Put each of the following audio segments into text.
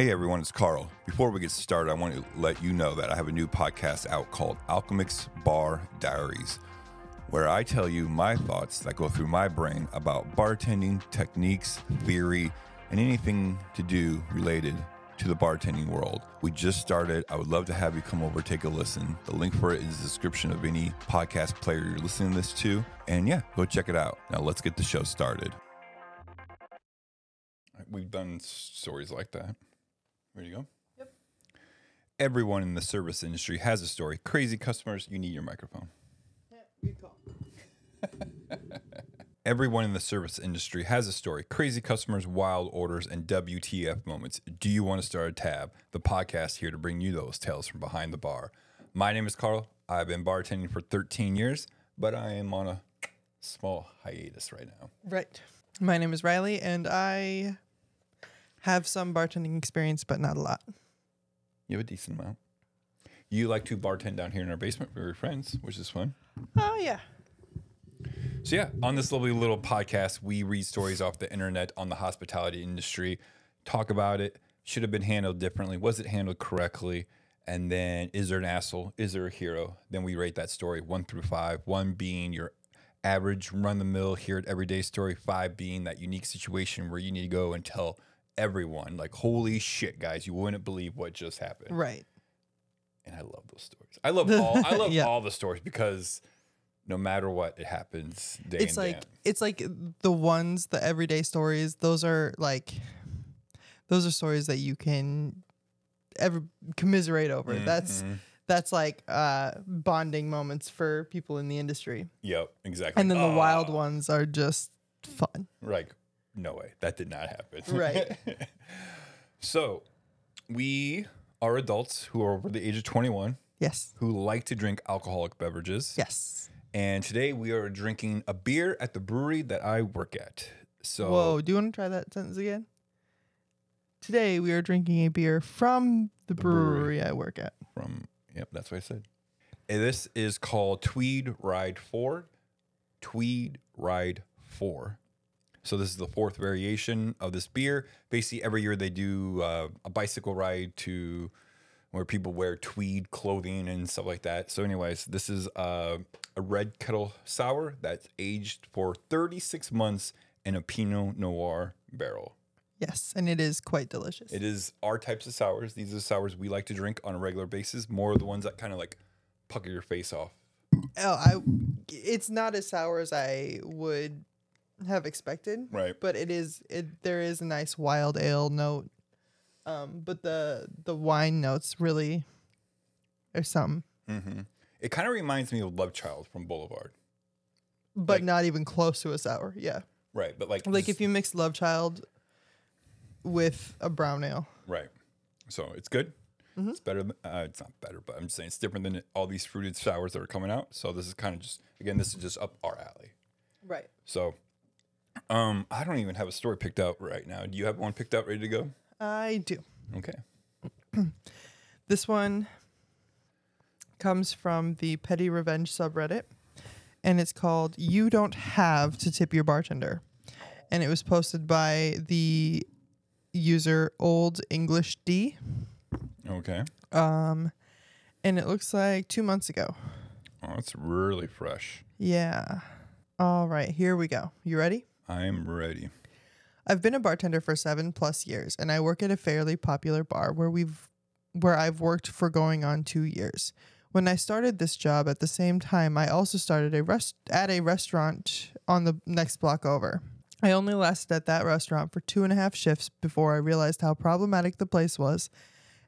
Hey everyone, it's Carl. Before we get started, I want to let you know that I have a new podcast out called Alchemix Bar Diaries, where I tell you my thoughts that go through my brain about bartending, techniques, theory, and anything to do related to the bartending world. We just started. I would love to have you come over, take a listen. The link for it is the description of any podcast player you're listening to this to. And yeah, go check it out. Now let's get the show started. We've done stories like that. Ready to go? Yep. Everyone in the service industry has a story. Crazy customers, you need your microphone. Yeah, good call. Everyone in the service industry has a story. Crazy customers, wild orders, and WTF moments. Do you want to start a tab? The podcast here to bring you those tales from behind the bar. My name is Carl. I've been bartending for 13 years, but I am on a small hiatus right now. Right. My name is Riley, and I have some bartending experience, but not a lot. You have a decent amount. You like to bartend down here in our basement for your friends, which is fun. Oh yeah. So yeah, on this lovely little podcast, we read stories off the internet on the hospitality industry, talk about it. Should have been handled differently. Was it handled correctly? And then, is there an asshole? Is there a hero? Then we rate that story one through five. One being your average run the mill, here at everyday story. Five being that unique situation where you need to go and tell everyone, like, holy shit, guys, you wouldn't believe what just happened. Right. And I love those stories. I love all. I love Yeah. all the stories because no matter what, it happens day It's in, day like out. it's like the ones, the everyday stories. Those are like, those are stories that you can ever commiserate over. That's Mhm. that's like uh, bonding moments for people in the industry. Yep, exactly. And then the wild Oh, ones are just fun. Like, no way, that did not happen. Right. so, we are adults who are over the age of 21 Yes. who like to drink alcoholic beverages. Yes. And today we are drinking a beer at the brewery that I work at. So, Whoa, do you want to try that sentence again? Today we are drinking a beer from the brewery. brewery I work at. from yep, that's what I said. And this is called Tweed Ride Four. Tweed Ride Four. So this is the fourth variation of this beer. Basically, every year they do uh, a bicycle ride to where people wear tweed clothing and stuff like that. So, anyways, this is uh, a red kettle sour that's aged for 36 months in a Pinot Noir barrel. Yes, and it is quite delicious. It is our types of sours. These are the sours we like to drink on a regular basis. More of the ones that kind of like pucker your face off. Oh, I it's not as sour as I would have expected, Right. but it is it there is a nice wild ale note. Um, but the the wine notes really are something, hmm It kind of reminds me of Love Child from Boulevard. but Like- not even close to a sour. Yeah, Right. But like, like if you mix Love Child with a brown ale. right. So it's good. Mm-hmm. It's better. Than, uh, it's not better, but I'm just saying it's different than all these fruited sours that are coming out. So this is kind of just, again, this is just up our alley. Right. So, um, I don't even have a story picked out right now. Do you have one picked out ready to go? I do. Okay. This one comes from the Petty Revenge subreddit, and it's called You Don't Have to Tip Your Bartender. And it was posted by the user Old English D. Okay. Um, and it looks like two months ago. Oh, it's really fresh. Yeah. All right, here we go. You ready? I am ready. I've been a bartender for seven plus years, and I work at a fairly popular bar where we've where I've worked for going on two years. When I started this job at the same time, I also started a rest at a restaurant on the next block over. I only lasted at that restaurant for two and a half shifts before I realized how problematic the place was,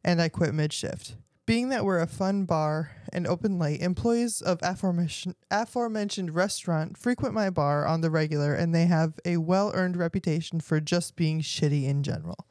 and I quit mid shift. Being that we're a fun bar and open late, employees of aforementioned, aforementioned restaurant frequent my bar on the regular, and they have a well earned reputation for just being shitty in general.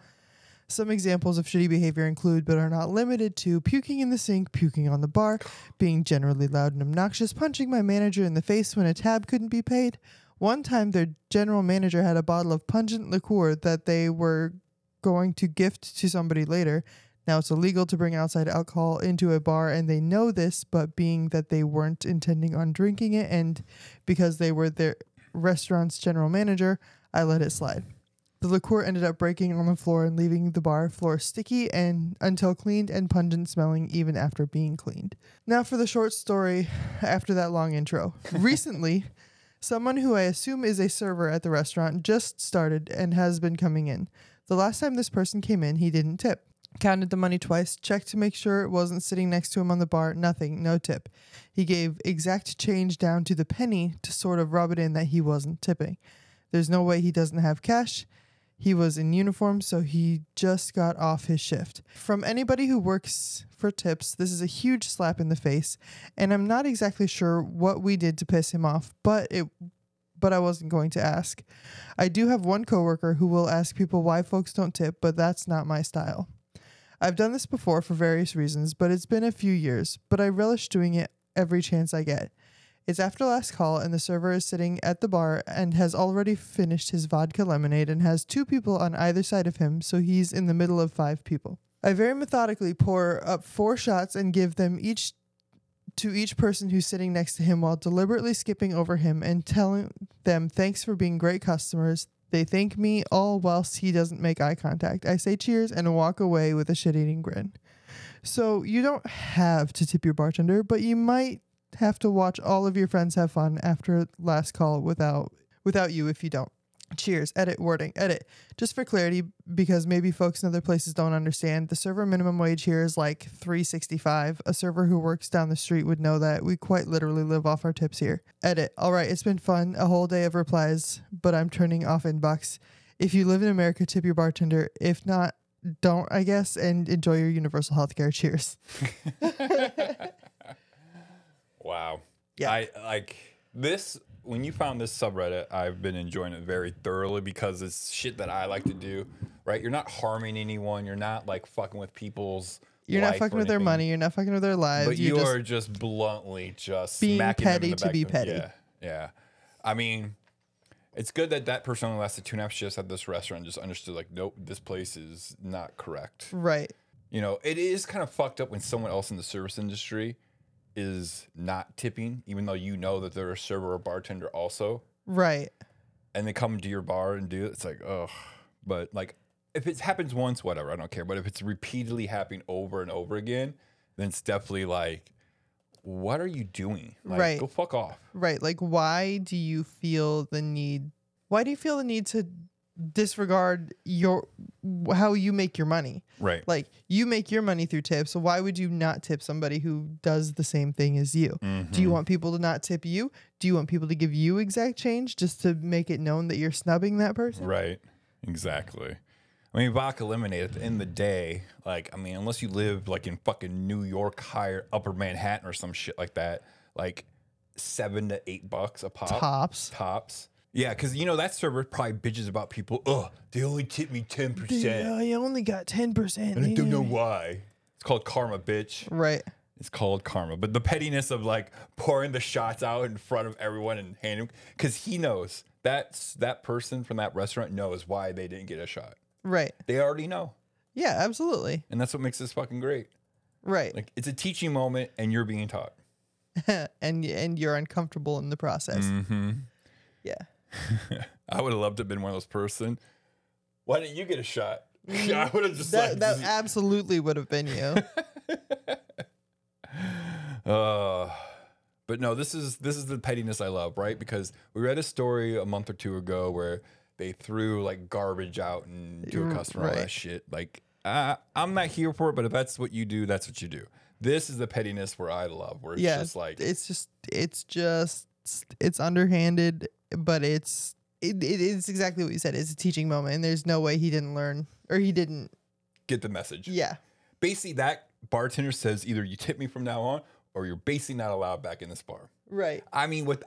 Some examples of shitty behavior include, but are not limited to, puking in the sink, puking on the bar, being generally loud and obnoxious, punching my manager in the face when a tab couldn't be paid. One time, their general manager had a bottle of pungent liqueur that they were going to gift to somebody later. Now it's illegal to bring outside alcohol into a bar, and they know this, but being that they weren't intending on drinking it, and because they were their restaurant's general manager, I let it slide. The liqueur ended up breaking on the floor and leaving the bar floor sticky and until cleaned and pungent smelling even after being cleaned. Now for the short story after that long intro. Recently, someone who I assume is a server at the restaurant just started and has been coming in. The last time this person came in, he didn't tip. Counted the money twice, checked to make sure it wasn't sitting next to him on the bar, nothing, no tip. He gave exact change down to the penny to sort of rub it in that he wasn't tipping. There's no way he doesn't have cash. He was in uniform, so he just got off his shift. From anybody who works for tips, this is a huge slap in the face, and I'm not exactly sure what we did to piss him off, but it but I wasn't going to ask. I do have one coworker who will ask people why folks don't tip, but that's not my style. I've done this before for various reasons, but it's been a few years, but I relish doing it every chance I get. It's after last call, and the server is sitting at the bar and has already finished his vodka lemonade and has two people on either side of him, so he's in the middle of five people. I very methodically pour up four shots and give them each to each person who's sitting next to him while deliberately skipping over him and telling them thanks for being great customers. They thank me all whilst he doesn't make eye contact. I say cheers and walk away with a shit eating grin. So you don't have to tip your bartender, but you might have to watch all of your friends have fun after last call without without you if you don't. Cheers. Edit wording. Edit. Just for clarity, because maybe folks in other places don't understand, the server minimum wage here is like 365. A server who works down the street would know that. We quite literally live off our tips here. Edit. All right, it's been fun. A whole day of replies, but I'm turning off inbox. If you live in America, tip your bartender. If not, don't, I guess, and enjoy your universal healthcare. Cheers. Wow. Yeah. I like this when you found this subreddit, I've been enjoying it very thoroughly because it's shit that I like to do. Right? You're not harming anyone. You're not like fucking with people's. You're not fucking with their anything, money. You're not fucking with their lives. But you're you just, are just bluntly just being smacking them in petty the to back be of petty. Yeah, yeah. I mean, it's good that that person only lasted two and a half shifts at this restaurant. Just understood like, nope, this place is not correct. right. You know, it is kind of fucked up when someone else in the service industry is not tipping, even though you know that they're a server or bartender also, Right. and they come to your bar and do it. It's like, ugh. But like, if it happens once, whatever, I don't care. But if it's repeatedly happening over and over again, then it's definitely like, what are you doing? Like, Right. Go fuck off. Right. Like, why do you feel the need? Why do you feel the need to disregard your how you make your money? Right. Like, you make your money through tips. So why would you not tip somebody who does the same thing as you? Do you mm-hmm. want people to not tip you? Do you want people to give you exact change just to make it known that you're snubbing that person? Right. Exactly. I mean, vodka lemonade at the end of the day, like, I mean, unless you live like in fucking New York, higher upper Manhattan or some shit like that, like seven to eight bucks a pop. Tops. Tops. Yeah, because you know that server probably bitches about people. Oh, they only tip me ten percent. Yeah, you only got ten percent. And I don't know why. It's called karma, bitch. Right. It's called karma. But the pettiness of like pouring the shots out in front of everyone and handing, because he knows that's that person from that restaurant knows why they didn't get a shot. Right. They already know. Yeah. Absolutely. And that's what makes this fucking great. Right. Like it's a teaching moment and you're being taught. and and you're uncomfortable in the process. Mm-hmm. Yeah. I would have loved to have been one of those person. Why didn't you get a shot? I would have just That like that absolutely would have been you. Uh, but no, this is this is the pettiness I love, right? Because we read a story a month or two ago where they threw like garbage out and to a Mm, customer, all right. that shit. Like, uh, I'm not here for it, but if that's what you do, that's what you do. This is the pettiness where I love, where it's yeah. just like, it's just it's just it's underhanded, but it's it, it is exactly what you said. It's a teaching moment, and there's no way he didn't learn or he didn't. get the message. Yeah. Basically, that bartender says either you tip me from now on, or you're basically not allowed back in this bar. Right. I mean, with,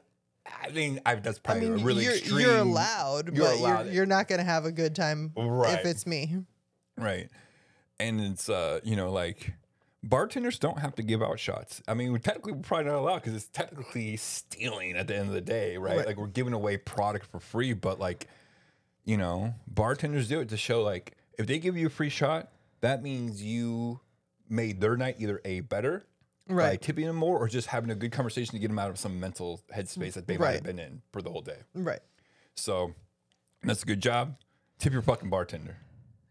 I mean, I, that's I probably mean, a really you're, extreme. you're allowed, you're but allowed. You're, you're not gonna have a good time Right. if it's me. Right. And it's uh, you know, like bartenders don't have to give out shots. I mean, technically we're probably not allowed because it's technically stealing at the end of the day, right? Right. Like we're giving away product for free, but like, you know, bartenders do it to show like if they give you a free shot, that means you made their night either a better by Right. tipping them more or just having a good conversation to get them out of some mental headspace that they might have been in for the whole day. Right. So that's a good job. Tip your fucking bartender.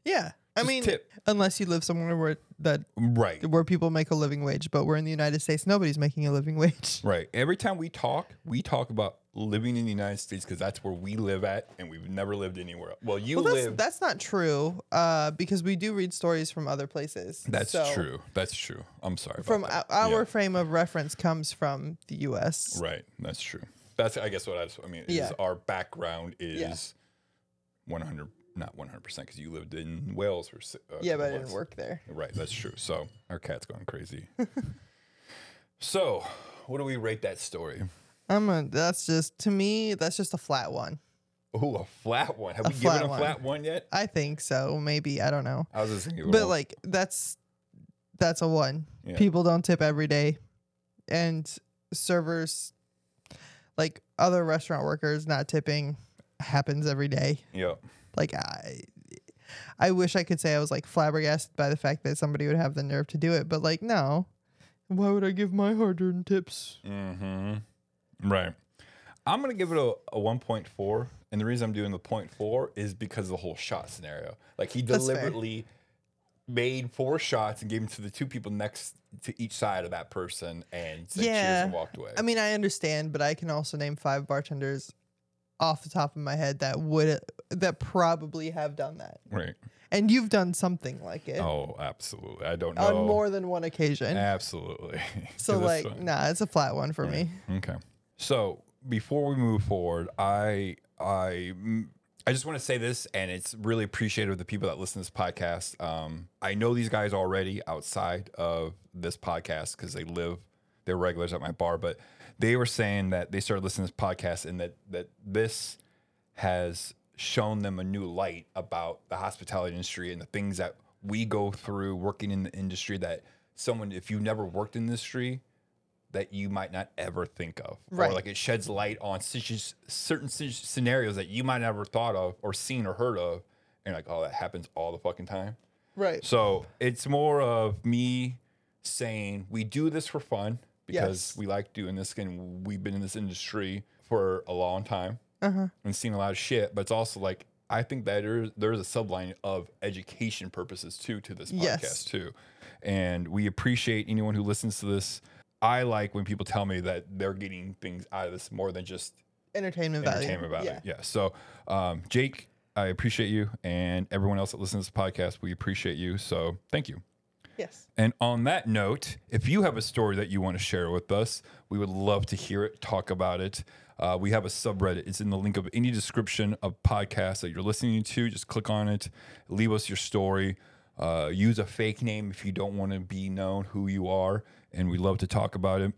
Yeah. I mean, tip. unless you live somewhere where that Right. where people make a living wage, but we're in the United States, nobody's making a living wage. Right. Every time we talk, we talk about living in the United States because that's where we live at, and we've never lived anywhere. else. Well, you Well, that's live. that's not true, uh, because we do read stories from other places. That's So, true. That's true. I'm sorry. From our, our Yeah. frame of reference comes from the U.S. Right. That's true. That's I guess what I, I mean is Yeah. our background is 100 not 100 percent because you lived in Wales for si- uh, Yeah, but I didn't months. work there. Right. That's true. So our cat's going crazy. so, what do we rate that story? I'm a, that's just to me that's just a flat one. Oh, a flat one. Have A we given flat a one. flat one yet? I think so. Maybe I don't know, I was just thinking. but well, like that's that's a one. Yeah. People don't tip every day, and servers, like other restaurant workers, not tipping happens every day. yeah. Like I, I wish I could say I was like flabbergasted by the fact that somebody would have the nerve to do it, but like no, why would I give my hard-earned tips? Mm-hmm. Right. I'm gonna give it a, a 1.4, and the reason I'm doing the 0.4 is because of the whole shot scenario. Like he deliberately made four shots and gave them to the two people next to each side of that person, and said cheers Yeah. and walked away. I mean, I understand, but I can also name five bartenders off the top of my head that would that probably have done that. right. And you've done something like it Oh, absolutely. I don't know. on more than one occasion. Absolutely. So like, nah, it's a flat one for me. Okay. So before we move forward, I I I just want to say this, and it's really appreciated of the people that listen to this podcast. Um, I know these guys already outside of this podcast because they live, they're regulars at my bar, but they were saying that they started listening to this podcast and that that this has shown them a new light about the hospitality industry and the things that we go through working in the industry that someone if you've never worked in the industry that you might not ever think of Right. or like it sheds light on certain scenarios that you might never thought of or seen or heard of and like oh that happens all the fucking time Right. so it's more of me saying we do this for fun because Yes. we like doing this and we've been in this industry for a long time Uh-huh. and seen a lot of shit. But it's also like I think that there's there's a subline of education purposes too to this podcast Yes. too. And we appreciate anyone who listens to this. I like when people tell me that they're getting things out of this more than just Entertainment value. entertainment value. Yeah. Yeah. So, um, Jake, I appreciate you, and everyone else that listens to this podcast, we appreciate you. So, thank you. Yes. And on that note, if you have a story that you want to share with us, we would love to hear it, talk about it. Uh, we have a subreddit. It's in the link of any description of podcast that you're listening to. Just click on it, leave us your story. Uh, use a fake name if you don't want to be known who you are, and we love to talk about it.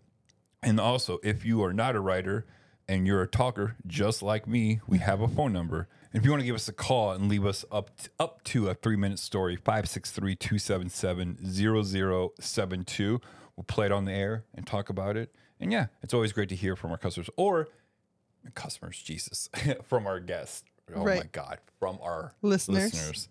And also, if you are not a writer and you're a talker just like me, we have a phone number. And if you want to give us a call and leave us up to, up to a three minute story, 563 277 0072, we'll play it on the air and talk about it. And yeah, it's always great to hear from our customers or customers, Jesus, from our guests. Oh my God, from our Listeners. listeners.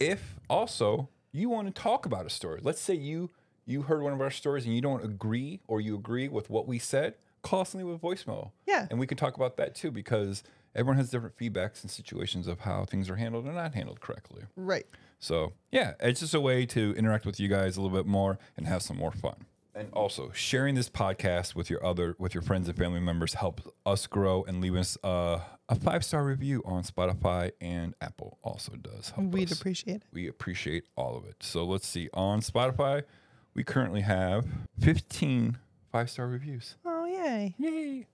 If also you want to talk about a story, let's say you you heard one of our stories and you don't agree or you agree with what we said, call us and leave a voicemail. Yeah. And we can talk about that too because everyone has different feedbacks and situations of how things are handled or not handled correctly. Right. So yeah, it's just a way to interact with you guys a little bit more and have some more fun. And also sharing this podcast with your other with your friends and family members helps us grow and leave us uh, a five star review on Spotify and Apple also does help We'd us. appreciate it. we appreciate all of it. So let's see on Spotify, we currently have 15 five star reviews. Oh yay. Yay!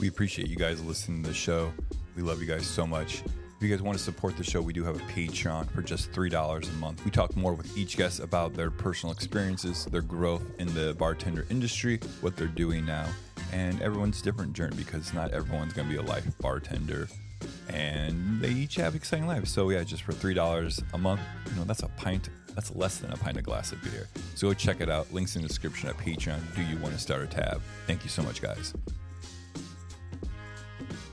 We appreciate you guys listening to the show. We love you guys so much. If you guys want to support the show, we do have a Patreon for just $3 a month. We talk more with each guest about their personal experiences, their growth in the bartender industry, what they're doing now, and everyone's different journey because not everyone's going to be a life bartender. And they each have exciting lives. So, yeah, just for $3 a month, you know, that's a pint that's less than a pint of glass of beer. So go check it out. Links in the description at Patreon. Do you want to start a tab? Thank you so much, guys.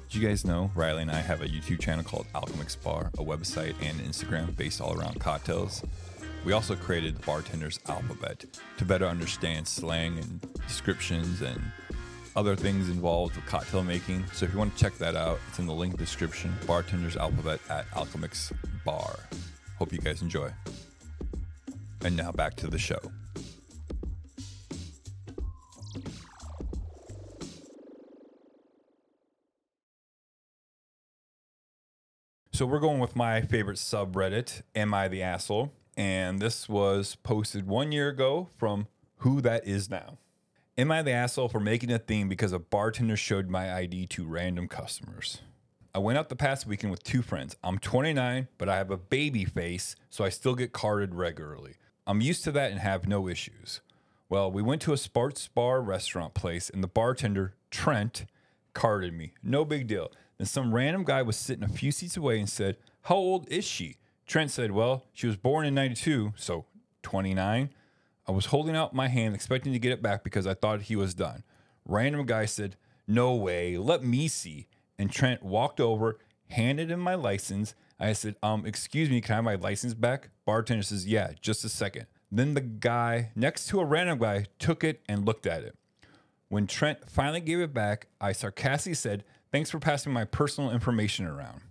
Did you guys know Riley and I have a YouTube channel called Alchemix Bar, a website and Instagram based all around cocktails? We also created the Bartender's Alphabet to better understand slang and descriptions and other things involved with cocktail making. So if you want to check that out, it's in the link description. Bartender's Alphabet at Alchemix Bar. Hope you guys enjoy. And now back to the show. So we're going with my favorite subreddit, Am I the Asshole? And this was posted one year ago from Who That Is Now. Am I the asshole for making a theme because a bartender showed my ID to random customers? I went out the past weekend with two friends. I'm 29, but I have a baby face, so I still get carded regularly. I'm used to that and have no issues. Well, we went to a sports bar restaurant place, and the bartender, Trent, carded me. No big deal. Then some random guy was sitting a few seats away and said, How old is she? Trent said, Well, she was born in 92, so 29. I was holding out my hand, expecting to get it back because I thought he was done. Random guy said, No way, let me see. And Trent walked over, handed him my license. I said, Um, excuse me, can I have my license back? Bartender says, Yeah, just a second. Then the guy next to a random guy took it and looked at it. When Trent finally gave it back, I sarcastically said, Thanks for passing my personal information around.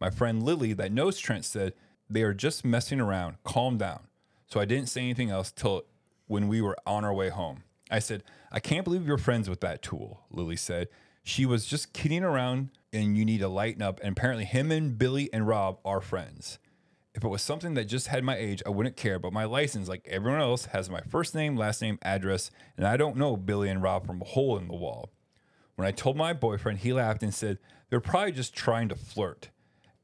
My friend Lily, that knows Trent, said, They are just messing around. Calm down. So I didn't say anything else till when we were on our way home. I said, I can't believe you're friends with that tool, Lily said. She was just kidding around and you need to lighten up. And apparently, him and Billy and Rob are friends. If it was something that just had my age, I wouldn't care. But my license, like everyone else, has my first name, last name, address, and I don't know Billy and Rob from a hole in the wall. When I told my boyfriend, he laughed and said, They're probably just trying to flirt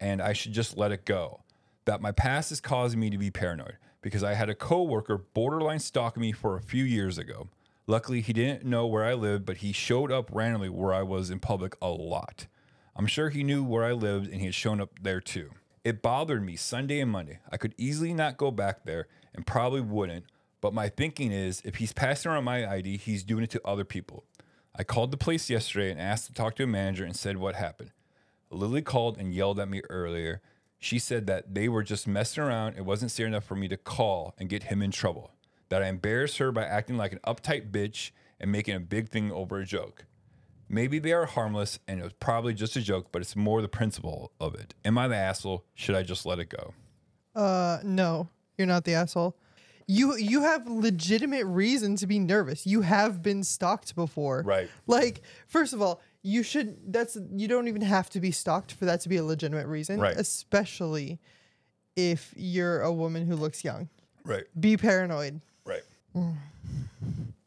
and I should just let it go. That my past is causing me to be paranoid because I had a coworker borderline stalk me for a few years ago. Luckily, he didn't know where I lived, but he showed up randomly where I was in public a lot. I'm sure he knew where I lived and he had shown up there too. It bothered me Sunday and Monday. I could easily not go back there and probably wouldn't, but my thinking is if he's passing around my ID, he's doing it to other people. I called the place yesterday and asked to talk to a manager and said what happened. Lily called and yelled at me earlier. She said that they were just messing around. It wasn't serious enough for me to call and get him in trouble. That I embarrassed her by acting like an uptight bitch and making a big thing over a joke. Maybe they are harmless and it was probably just a joke, but it's more the principle of it. Am I the asshole? Should I just let it go? Uh, no, you're not the asshole. You you have legitimate reason to be nervous. You have been stalked before. Right. Like, first of all, you should that's you don't even have to be stalked for that to be a legitimate reason. Right. Especially if you're a woman who looks young. Right. Be paranoid. Right. mm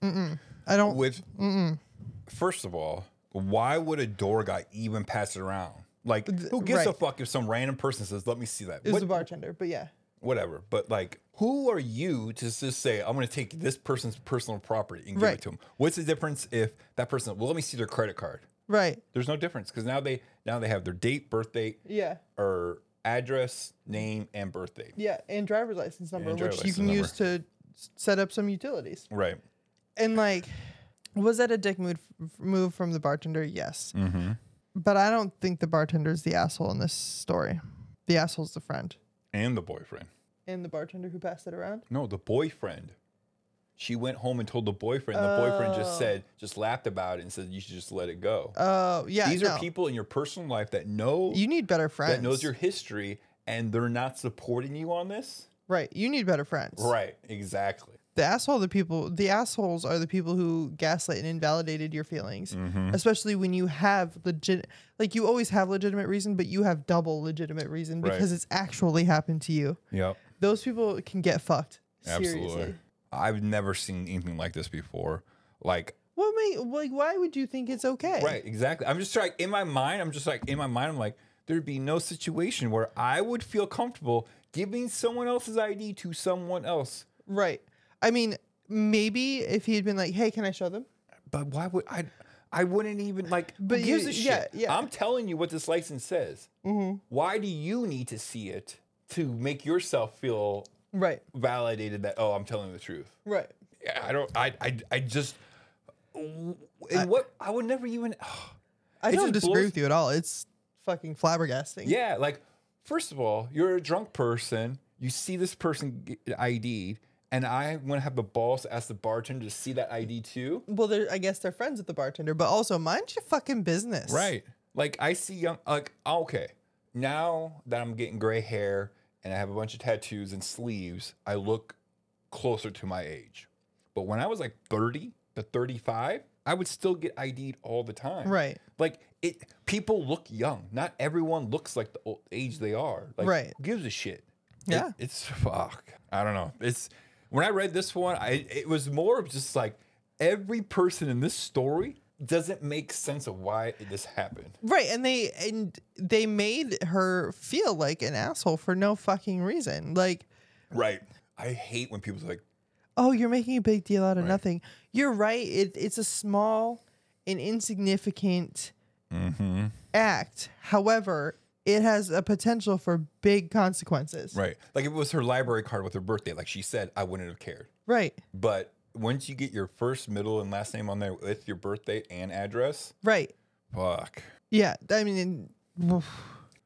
mm I don't With first of all, why would a door guy even pass it around? Like, who gives a fuck if some random person says, "Let me see that"? it was What- the bartender, but yeah. Whatever. But like, who are you to just say, I'm going to take this person's personal property and give Right. it to them? What's the difference if that person? Well, let me see their credit card. Right. There's no difference because now they now they have their date, birth date, Yeah. or address, name, and birth date. Yeah, and driver's license number, And which you can license use to set up some utilities. Right. And like, was that a dick move move from the bartender? Yes. Mm-hmm. But I don't think the bartender is the asshole in this story. The asshole's the friend And the boyfriend. And the bartender who passed it around. No, the boyfriend. She went home and told the boyfriend. The boyfriend just Oh. said, just laughed about it and said, you should just let it go. Oh yeah, These no. are people in your personal life that know You need better friends. that knows your history and they're not supporting you on this. right. You need better friends. Right, exactly. The asshole, the people, the assholes are the people who gaslight and invalidated your feelings, Mm-hmm. especially when you have legit, like you always have legitimate reason, but you have double legitimate reason Right. because it's actually happened to you. Yep. Those people can get fucked. Absolutely. Seriously. I've never seen anything like this before. Like, What may like? Why would you think it's okay? right, exactly. I'm just like in my mind, I'm just like in my mind, I'm like, there'd be no situation where I would feel comfortable giving someone else's ID to someone else. Right. I mean, maybe if he had been like, "Hey, can I show them?" But why would I? I wouldn't even like. But who gives you- a shit? yeah, yeah. I'm telling you what this license says. Mm-hmm. Why do you need to see it to make yourself feel Right. validated that oh, I'm telling the truth? Right. Yeah, I don't. I. I. I just. And what I would never even. I don't disagree blows- with you at all. It's fucking flabbergasting. Yeah, like first of all, you're a drunk person. You see this person ID'd, and I want to have the balls to ask the bartender to see that ID too. Well, they're, I guess they're friends with the bartender, but also mind your fucking business. Right. Like I see young like okay. Now that I'm getting gray hair and I have a bunch of tattoos and sleeves, I look closer to my age. But when I was like 30 to 35, I would still get ID'd all the time. Right. Like it people look young. Not everyone looks like the old age they are. Like Right. gives a shit? It- Yeah. it's fuck. I don't know. It's when I read this one, I it was more of just like every person in this story doesn't make sense of why this happened. Right, and they and they made her feel like an asshole for no fucking reason. Like, Right. I hate when people are like, oh, you're making a big deal out of nothing. You're right. It, it's a small and insignificant Mm-hmm. act. However, it has a potential for big consequences. right. Like if it was her library card with her birthday, like she said, I wouldn't have cared. Right. But once you get your first, middle, and last name on there with your birthday and address, Right. fuck. Yeah. I mean,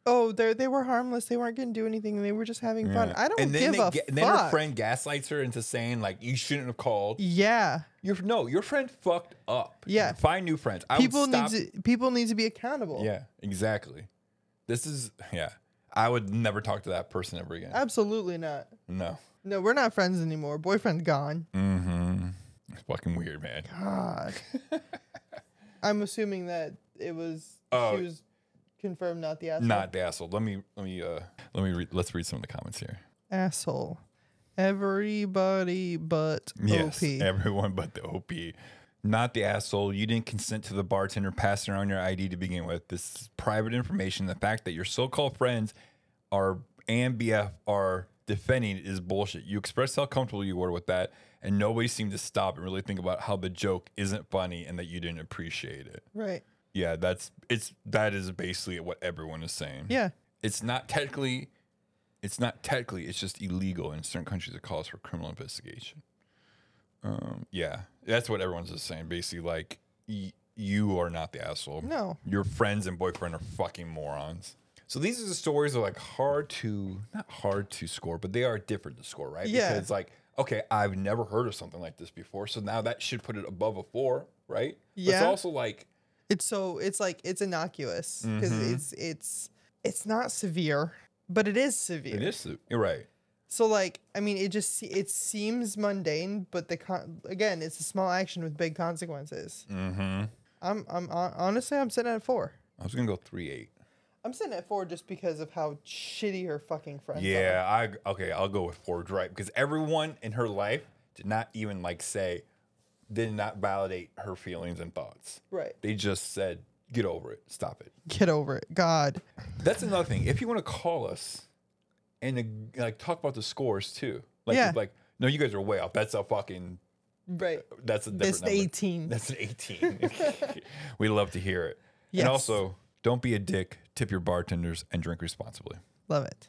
oh, they they were harmless. They weren't going to do anything. They were just having fun. I don't and then give they a get, fuck. and then her friend gaslights her into saying like you shouldn't have called. yeah. Your no, your friend fucked up. Yeah. Find new friends. I People need to people need to be accountable. Yeah, exactly. This is yeah. I would never talk to that person ever again. Absolutely not. no. No, we're not friends anymore. Boyfriend's gone. Mm-hmm. It's fucking weird, man. God. I'm assuming that it was Oh. she was confirmed not the asshole. Not the asshole. Let me let me uh let me read let's read some of the comments here. asshole. Everybody but Yes, OP. everyone but the OP. Not the asshole. You didn't consent to the bartender passing around your ID to begin with. This is private information. The fact that your so-called friends are and BF are defending is bullshit. You expressed how comfortable you were with that, and nobody seemed to stop and really think about how the joke isn't funny and that you didn't appreciate it. right. Yeah, that's it's that is basically what everyone is saying. Yeah. It's not technically it's not technically, it's just illegal in certain countries it calls for criminal investigation. Um, yeah, that's what everyone's just saying. Basically, like y- you are not the asshole. No. your friends and boyfriend are fucking morons. So these are the stories that are like hard to not hard to score, but they are different to score, right? Yeah. Because like, okay, I've never heard of something like this before, so now that should put it above a four, right? But it's also like It's so it's like it's innocuous because Mm-hmm. it's it's it's not severe, but it is severe. it is. You're right. So like I mean, it just it seems mundane, but the con- again, it's a small action with big consequences. Mm-hmm. I'm I'm honestly I'm sitting at four. I was gonna go three eight. I'm sitting at four just because of how shitty her fucking friends are. Yeah, I okay. I'll go with four, right because everyone in her life did not even like say, did not validate her feelings and thoughts. Right. They just said, "Get over it, stop it." Get over it. God. That's another thing. If you want to call us and uh, like talk about the scores too, like Yeah. like no, you guys are way off. That's a fucking Right. that's a different number. 18. That's an eighteen. we love to hear it. Yes. And also, don't be a dick. Tip your bartenders and drink responsibly. Love it.